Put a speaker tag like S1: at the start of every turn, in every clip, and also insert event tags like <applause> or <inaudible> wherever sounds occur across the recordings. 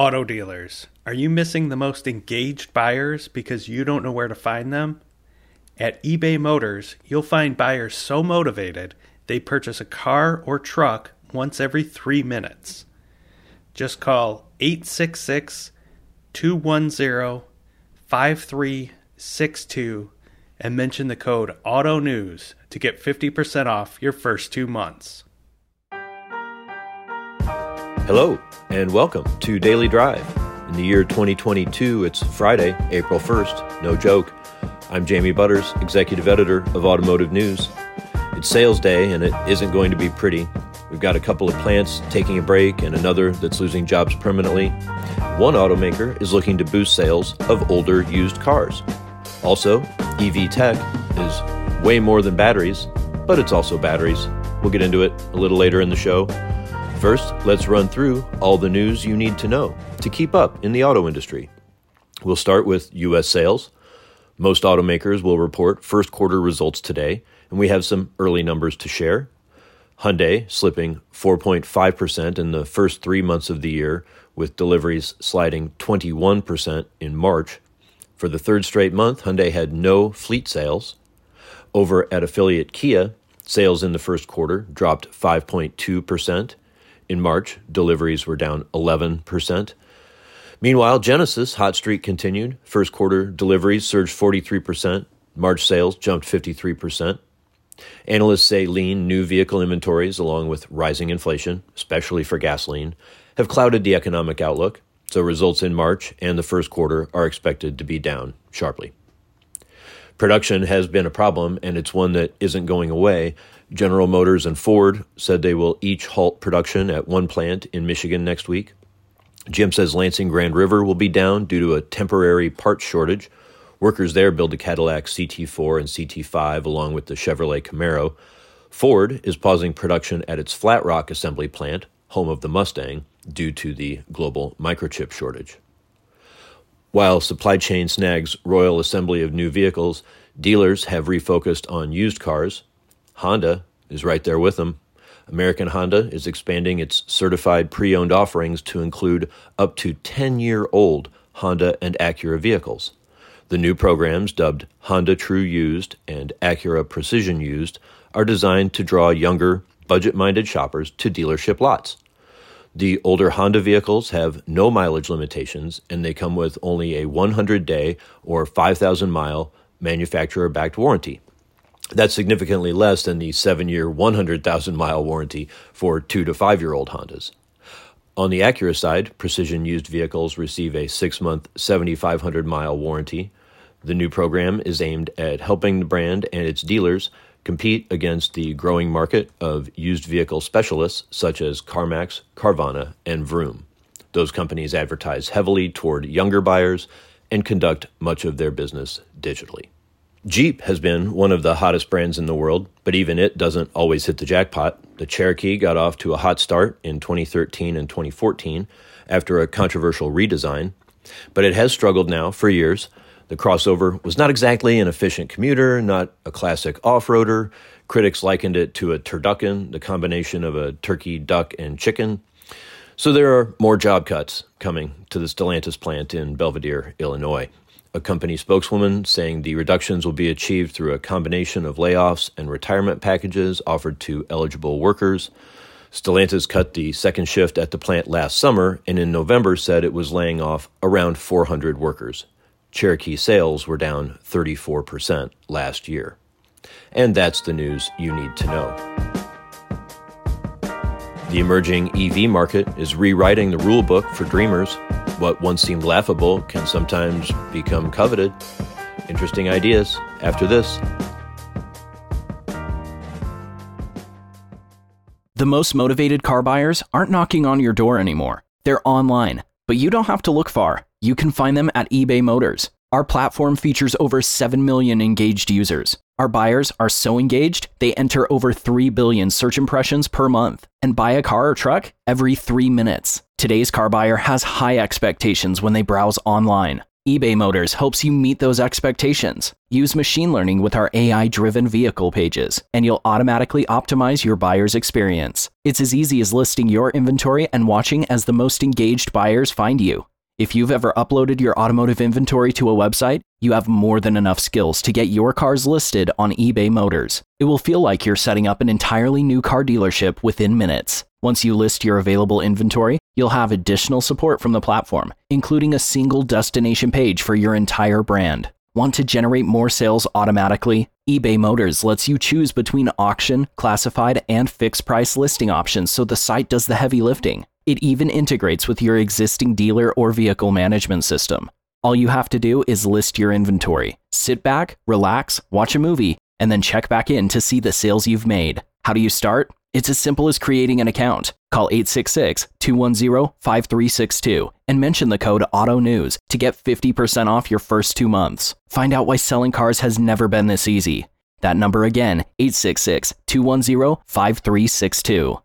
S1: Auto dealers, are you missing the most engaged buyers because you don't know where to find them? At eBay Motors, you'll find buyers so motivated they purchase a car or truck once every three minutes. Just call 866 210 5362 and mention the code AUTONEWS to get 50% off your first two months.
S2: Hello, and welcome to Daily Drive. In the year 2022, it's Friday, April 1st. No joke. I'm Jamie Butters, Executive Editor of Automotive News. It's sales day, and it isn't going to be pretty. We've got a couple of plants taking a break and another that's losing jobs permanently. One automaker is looking to boost sales of older used cars. Also, EV tech is way more than batteries, but it's also batteries. We'll get into it a little later in the show. First, let's run through all the news you need to know to keep up in the auto industry. We'll start with U.S. sales. Most automakers will report first quarter results today, and we have some early numbers to share. Hyundai slipping 4.5% in the first three months of the year, with deliveries sliding 21% in March. For the third straight month, Hyundai had no fleet sales. Over at affiliate Kia, sales in the first quarter dropped 5.2%. In March, deliveries were down 11%. Meanwhile, Genesis hot streak continued. First quarter deliveries surged 43%. March sales jumped 53%. Analysts say lean new vehicle inventories, along with rising inflation, especially for gasoline, have clouded the economic outlook, so results in March and the first quarter are expected to be down sharply. Production has been a problem, and it's one that isn't going away. General Motors and Ford said they will each halt production at one plant in Michigan next week. GM says Lansing Grand River will be down due to a temporary parts shortage. Workers there build the Cadillac CT4 and CT5 along with the Chevrolet Camaro. Ford is pausing production at its Flat Rock assembly plant, home of the Mustang, due to the global microchip shortage. While supply chain snags royal assembly of new vehicles, dealers have refocused on used cars. Honda is right there with them. American Honda is expanding its certified pre owned offerings to include up to 10 year old Honda and Acura vehicles. The new programs, dubbed Honda True Used and Acura Precision Used, are designed to draw younger, budget minded shoppers to dealership lots. The older Honda vehicles have no mileage limitations and they come with only a 100 day or 5,000 mile manufacturer backed warranty. That's significantly less than the seven year, 100,000 mile warranty for two to five year old Hondas. On the Acura side, precision used vehicles receive a six month, 7,500 mile warranty. The new program is aimed at helping the brand and its dealers compete against the growing market of used vehicle specialists such as CarMax, Carvana, and Vroom. Those companies advertise heavily toward younger buyers and conduct much of their business digitally. Jeep has been one of the hottest brands in the world, but even it doesn't always hit the jackpot. The Cherokee got off to a hot start in 2013 and 2014 after a controversial redesign, but it has struggled now for years. The crossover was not exactly an efficient commuter, not a classic off roader. Critics likened it to a turducken, the combination of a turkey, duck, and chicken. So there are more job cuts coming to the Stellantis plant in Belvidere, Illinois a company spokeswoman saying the reductions will be achieved through a combination of layoffs and retirement packages offered to eligible workers. Stellantis cut the second shift at the plant last summer and in November said it was laying off around 400 workers. Cherokee sales were down 34% last year. And that's the news you need to know. The emerging EV market is rewriting the rulebook for dreamers. What once seemed laughable can sometimes become coveted. Interesting ideas after this.
S3: The most motivated car buyers aren't knocking on your door anymore. They're online, but you don't have to look far. You can find them at eBay Motors. Our platform features over 7 million engaged users. Our buyers are so engaged, they enter over 3 billion search impressions per month and buy a car or truck every three minutes. Today's car buyer has high expectations when they browse online. eBay Motors helps you meet those expectations. Use machine learning with our AI driven vehicle pages, and you'll automatically optimize your buyer's experience. It's as easy as listing your inventory and watching as the most engaged buyers find you. If you've ever uploaded your automotive inventory to a website, you have more than enough skills to get your cars listed on eBay Motors. It will feel like you're setting up an entirely new car dealership within minutes. Once you list your available inventory, you'll have additional support from the platform, including a single destination page for your entire brand. Want to generate more sales automatically? eBay Motors lets you choose between auction, classified, and fixed price listing options so the site does the heavy lifting. It even integrates with your existing dealer or vehicle management system. All you have to do is list your inventory, sit back, relax, watch a movie, and then check back in to see the sales you've made. How do you start? It's as simple as creating an account. Call 866 210 5362 and mention the code AUTONEWS to get 50% off your first two months. Find out why selling cars has never been this easy. That number again, 866 210 5362.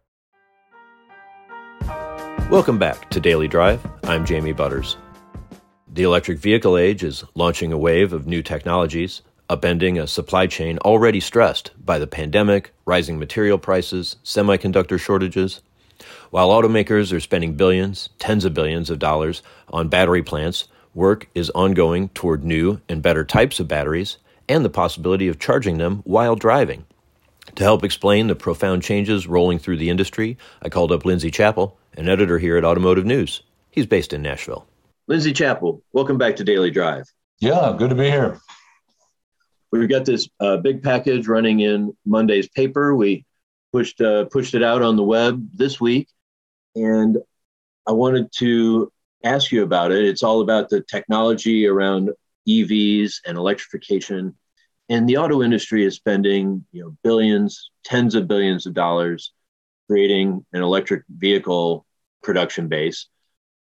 S2: Welcome back to Daily Drive. I'm Jamie Butters. The electric vehicle age is launching a wave of new technologies upending a supply chain already stressed by the pandemic, rising material prices, semiconductor shortages. While automakers are spending billions, tens of billions of dollars on battery plants, work is ongoing toward new and better types of batteries and the possibility of charging them while driving. To help explain the profound changes rolling through the industry, I called up Lindsay Chappell, an editor here at Automotive News. He's based in Nashville. Lindsay Chappell, welcome back to Daily Drive.
S4: Yeah, good to be here
S2: we've got this uh, big package running in Monday's paper. We pushed uh, pushed it out on the web this week, and I wanted to ask you about it. It's all about the technology around EVs and electrification, and the auto industry is spending you know billions, tens of billions of dollars creating an electric vehicle production base.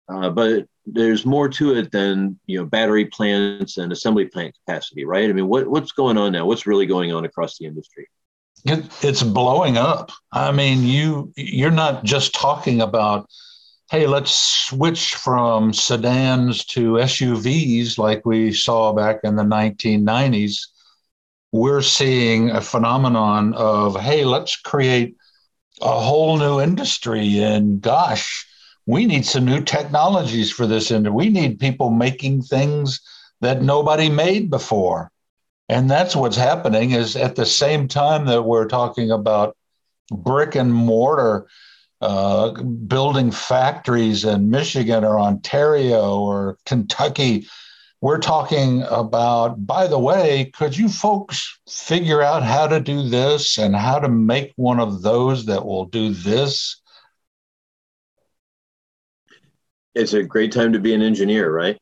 S2: Uh, but there's more to it than you know battery plants and assembly plant capacity, right? I mean, what what's going on now? What's really going on across the industry?
S4: It, it's blowing up. I mean, you you're not just talking about, hey, let's switch from sedans to SUVs like we saw back in the 1990s. We're seeing a phenomenon of, hey, let's create a whole new industry, and gosh we need some new technologies for this industry. we need people making things that nobody made before and that's what's happening is at the same time that we're talking about brick and mortar uh, building factories in michigan or ontario or kentucky we're talking about by the way could you folks figure out how to do this and how to make one of those that will do this
S2: it's a great time to be an engineer, right?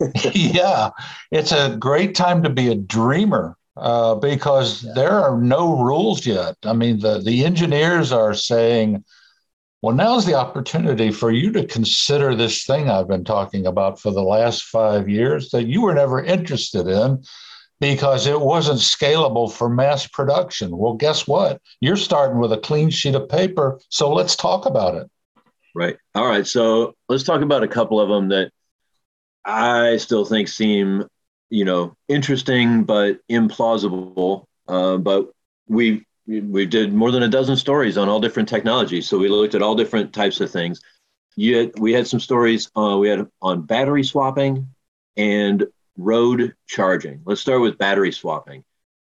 S2: <laughs> <laughs>
S4: yeah, it's a great time to be a dreamer uh, because there are no rules yet. I mean, the, the engineers are saying, well, now's the opportunity for you to consider this thing I've been talking about for the last five years that you were never interested in because it wasn't scalable for mass production. Well, guess what? You're starting with a clean sheet of paper. So let's talk about it.
S2: Right. All right. So let's talk about a couple of them that I still think seem, you know, interesting but implausible. Uh, but we we did more than a dozen stories on all different technologies. So we looked at all different types of things. Yet we had some stories. Uh, we had on battery swapping and road charging. Let's start with battery swapping.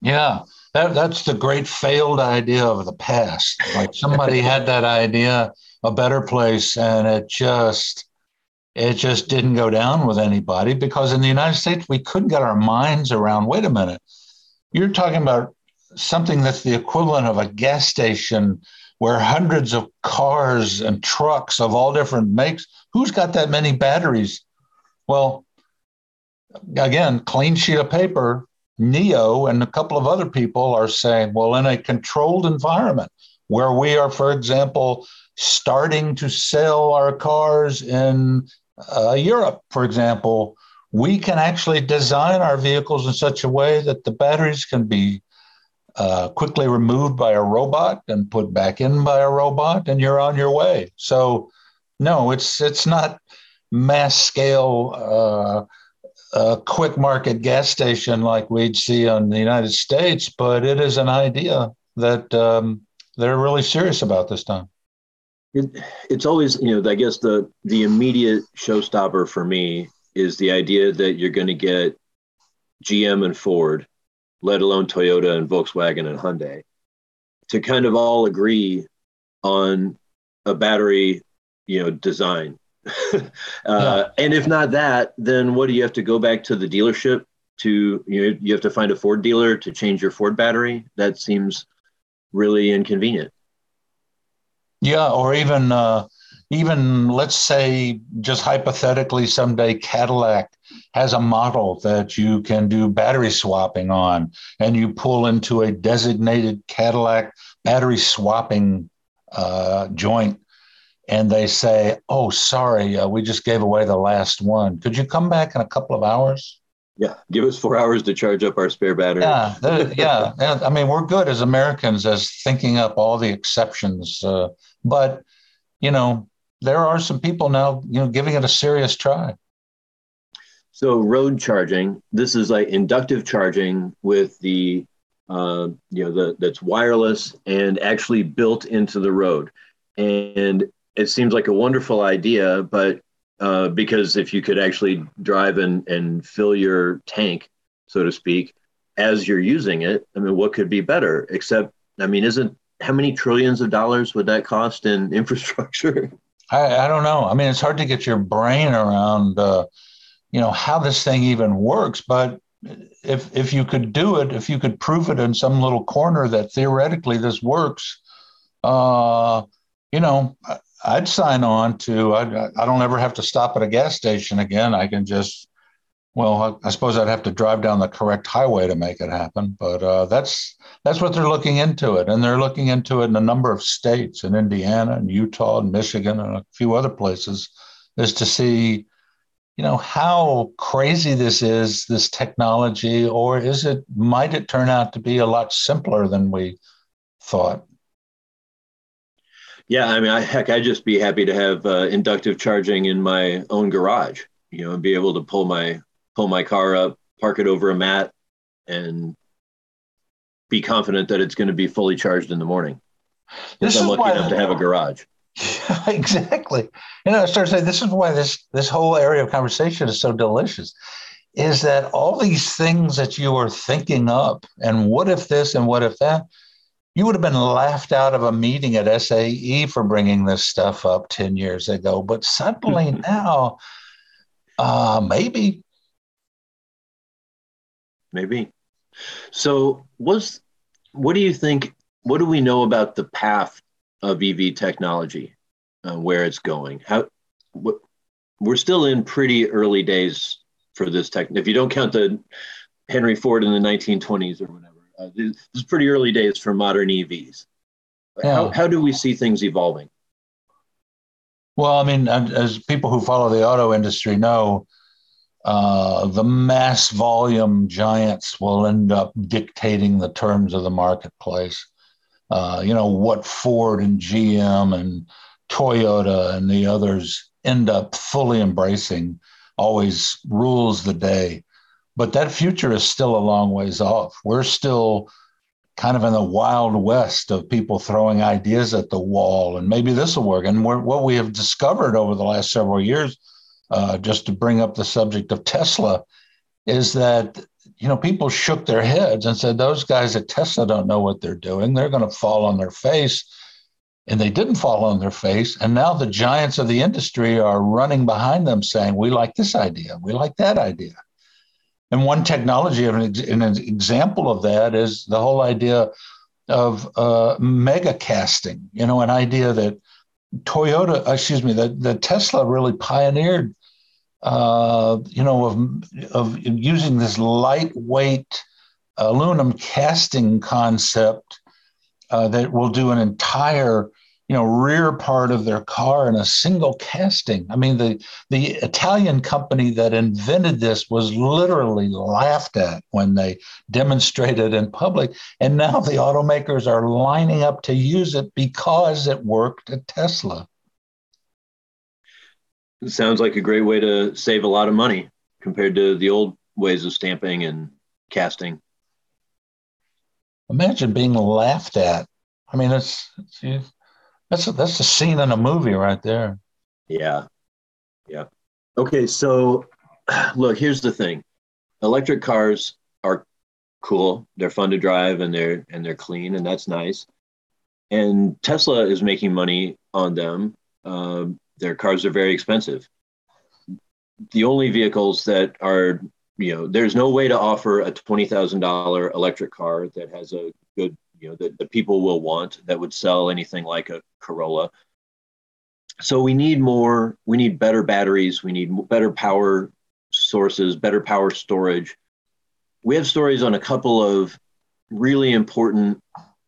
S4: Yeah, that, that's the great failed idea of the past. Like somebody had that idea a Better Place and it just it just didn't go down with anybody because in the united states we couldn't get our minds around wait a minute you're talking about something that's the equivalent of a gas station where hundreds of cars and trucks of all different makes who's got that many batteries? Well again clean sheet of paper NIO and a couple of other people are saying well in a controlled environment where we are for example starting to sell our cars in uh, Europe, for example, we can actually design our vehicles in such a way that the batteries can be uh, quickly removed by a robot and put back in by a robot, and you're on your way. So, no, it's it's not mass scale uh, quick market gas station like we'd see on the United States, but it is an idea that um, they're really serious about this time.
S2: It, it's always, you know, I guess the the immediate showstopper for me is the idea that you're going to get GM and Ford, let alone Toyota and Volkswagen and Hyundai, to kind of all agree on a battery, you know, design. <laughs> uh, yeah. And if not that, then what do you have to go back to the dealership to you know you have to find a Ford dealer to change your Ford battery? That seems really inconvenient.
S4: Yeah, or even uh, even let's say just hypothetically someday Cadillac has a model that you can do battery swapping on, and you pull into a designated Cadillac battery swapping uh, joint, and they say, "Oh, sorry, uh, we just gave away the last one. Could you come back in a couple of hours?"
S2: Yeah, give us four <laughs> hours to charge up our spare battery.
S4: Yeah, yeah. I mean, we're good as Americans as thinking up all the exceptions, uh, but you know, there are some people now, you know, giving it a serious try.
S2: So road charging, this is like inductive charging with the, uh, you know, the that's wireless and actually built into the road, and it seems like a wonderful idea, but uh, because if you could actually drive and, and fill your tank, so to speak, as you're using it, I mean, what could be better? Except, I mean, isn't how many trillions of dollars would that cost in <laughs> infrastructure?
S4: I, I don't know. I mean, it's hard to get your brain around, uh, you know, how this thing even works. But if if you could do it, if you could prove it in some little corner that theoretically this works, uh, you know, I'd sign on to. I, I don't ever have to stop at a gas station again. I can just, well, I, suppose I'd have to drive down the correct highway to make it happen. But uh, that's that's what they're looking into it, and they're looking into it in a number of states, in Indiana, and Utah, and Michigan, and a few other places, is to see, you know, how crazy this is, this technology, or is it might it turn out to be a lot simpler than we thought?
S2: Yeah, I mean, I, heck, I'd just be happy to have uh, inductive charging in my own garage. You know, and be able to pull my pull my car up, park it over a mat, and be confident that it's going to be fully charged in the morning. This I'm lucky enough to have a garage.
S4: Yeah, <laughs> exactly. You know, I started saying this is why this this whole area of conversation is so delicious. Is that all these things that you are thinking up, and what if this and what if that? you would have been laughed out of a meeting at SAE for bringing this stuff up 10 years ago. But suddenly <laughs> now, uh, maybe.
S2: Maybe. So, was what do you think? What do we know about the path of EV technology, uh, where it's going? How what, we're still in pretty early days for this tech. If you don't count the Henry Ford in the 1920s or whatever uh, this is pretty early days for modern EVs. Yeah. How, how do we see things evolving?
S4: Well, I mean, as people who follow the auto industry know, uh, the mass volume giants will end up dictating the terms of the marketplace. Uh, you know, what Ford and GM and Toyota and the others end up fully embracing always rules the day. But that future is still a long ways off. We're still kind of in the wild west of people throwing ideas at the wall, and maybe this will work. And what we have discovered over the last several years, uh, just to bring up the subject of Tesla, is that you know people shook their heads and said those guys at Tesla don't know what they're doing. They're going to fall on their face. And they didn't fall on their face. And now the giants of the industry are running behind them saying, We like this idea. We like that idea. And one technology, an, an example of that is the whole idea of uh, mega casting, you know, an idea that Toyota, excuse me, that, that Tesla really pioneered, uh, you know, of, of using this lightweight aluminum casting concept uh, that will do an entire you know rear mm-hmm. part of their car in a single casting i mean the the italian company that invented this was literally laughed at when they demonstrated in public and now the automakers are lining up to use it because it worked at tesla
S2: it sounds like a great way to save a lot of money compared to the old ways of stamping and casting.
S4: Imagine being laughed at. I mean, it's, it's that's a, that's a scene in a movie right there.
S2: Yeah, yeah. Okay, so <sighs> look, here's the thing: electric cars are cool. They're fun to drive, and they're and they're clean, and that's nice. And Tesla is making money on them. Um, their cars are very expensive. The only vehicles that are, you know, there's no way to offer a twenty thousand dollar electric car that has a good, you know, that, the people will want that would sell anything like a Corolla. So we need more. We need better batteries. We need better power sources, better power storage. We have stories on a couple of really important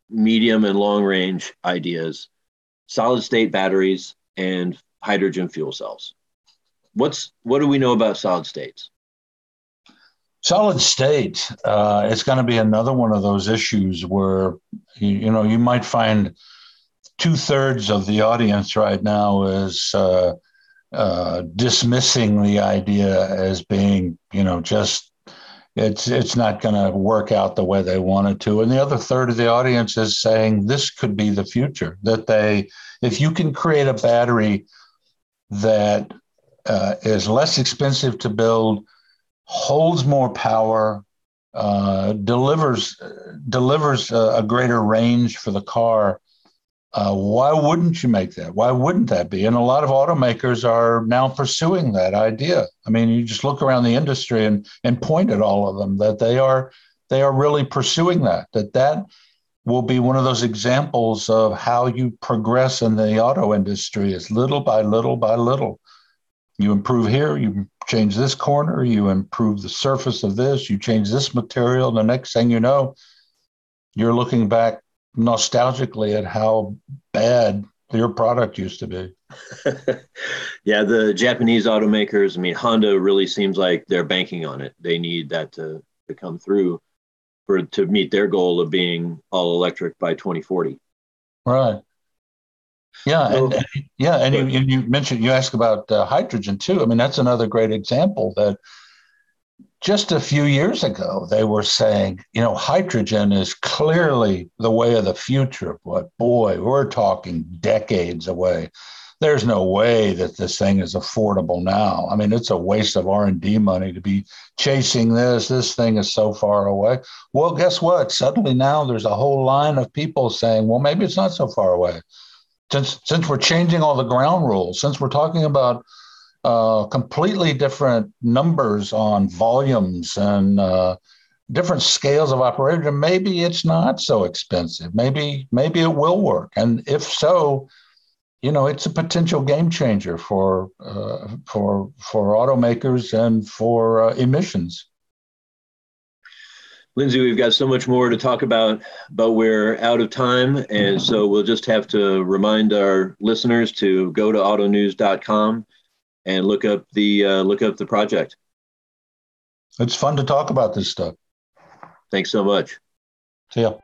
S2: medium and long range ideas solid state batteries and hydrogen fuel cells. What's what do we know about solid states?
S4: Solid state uh, it's going to be another one of those issues where you, you know you might find two thirds of the audience right now is uh, uh, dismissing the idea as being you know just it's it's not going to work out the way they wanted to. And the other third of the audience is saying this could be the future that they if you can create a battery that uh, is less expensive to build, holds more power, uh, delivers delivers a, a, greater range for the car. Uh, why wouldn't you make that? Why wouldn't that be? And a lot of automakers are now pursuing that idea. I mean, you just look around the industry and and point at all of them that they are they are really pursuing that. That that will be one of those examples of how you progress in the auto industry is little by little by little. You improve here, you change this corner, you improve the surface of this, you change this material. The next thing you know, you're looking back nostalgically at how bad your product used to be. <laughs>
S2: yeah, the Japanese automakers, I mean, Honda really seems like they're banking on it. They need that to, to come through for to meet their goal of being all electric by 2040.
S4: Right. Yeah, so, and, yeah, and you, you mentioned you asked about uh, hydrogen too. I mean, that's another great example that just a few years ago they were saying, you know, hydrogen is clearly the way of the future. But boy, we're talking decades away there's no way that this thing is affordable now. I mean, it's a waste of R&D money to be chasing this. This thing is so far away. Well, guess what? Suddenly now there's a whole line of people saying, well, maybe it's not so far away. Since since we're changing all the ground rules, since we're talking about uh, completely different numbers on volumes and uh, different scales of operation, maybe it's not so expensive. Maybe maybe it will work, and if so, you know, it's a potential game changer for uh, for for automakers and for uh, emissions.
S2: Lindsay, we've got so much more to talk about, but we're out of time, and so we'll just have to remind our listeners to go to autonews.com and look up the uh, look up the project.
S4: It's fun to talk about this stuff.
S2: Thanks so much.
S4: See ya.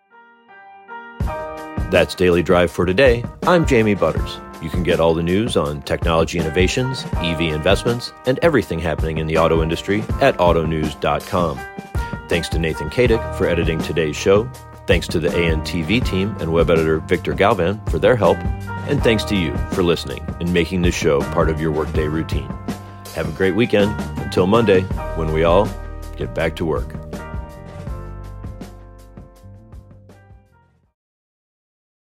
S2: That's Daily Drive for today. I'm Jamie Butters. You can get all the news on technology innovations, EV investments, and everything happening in the auto industry at autonews.com. Thanks to Nathan Kadick for editing today's show. Thanks to the ANTV team and web editor Victor Galvan for their help. And thanks to you for listening and making this show part of your workday routine. Have a great weekend. Until Monday, when we all get back to work.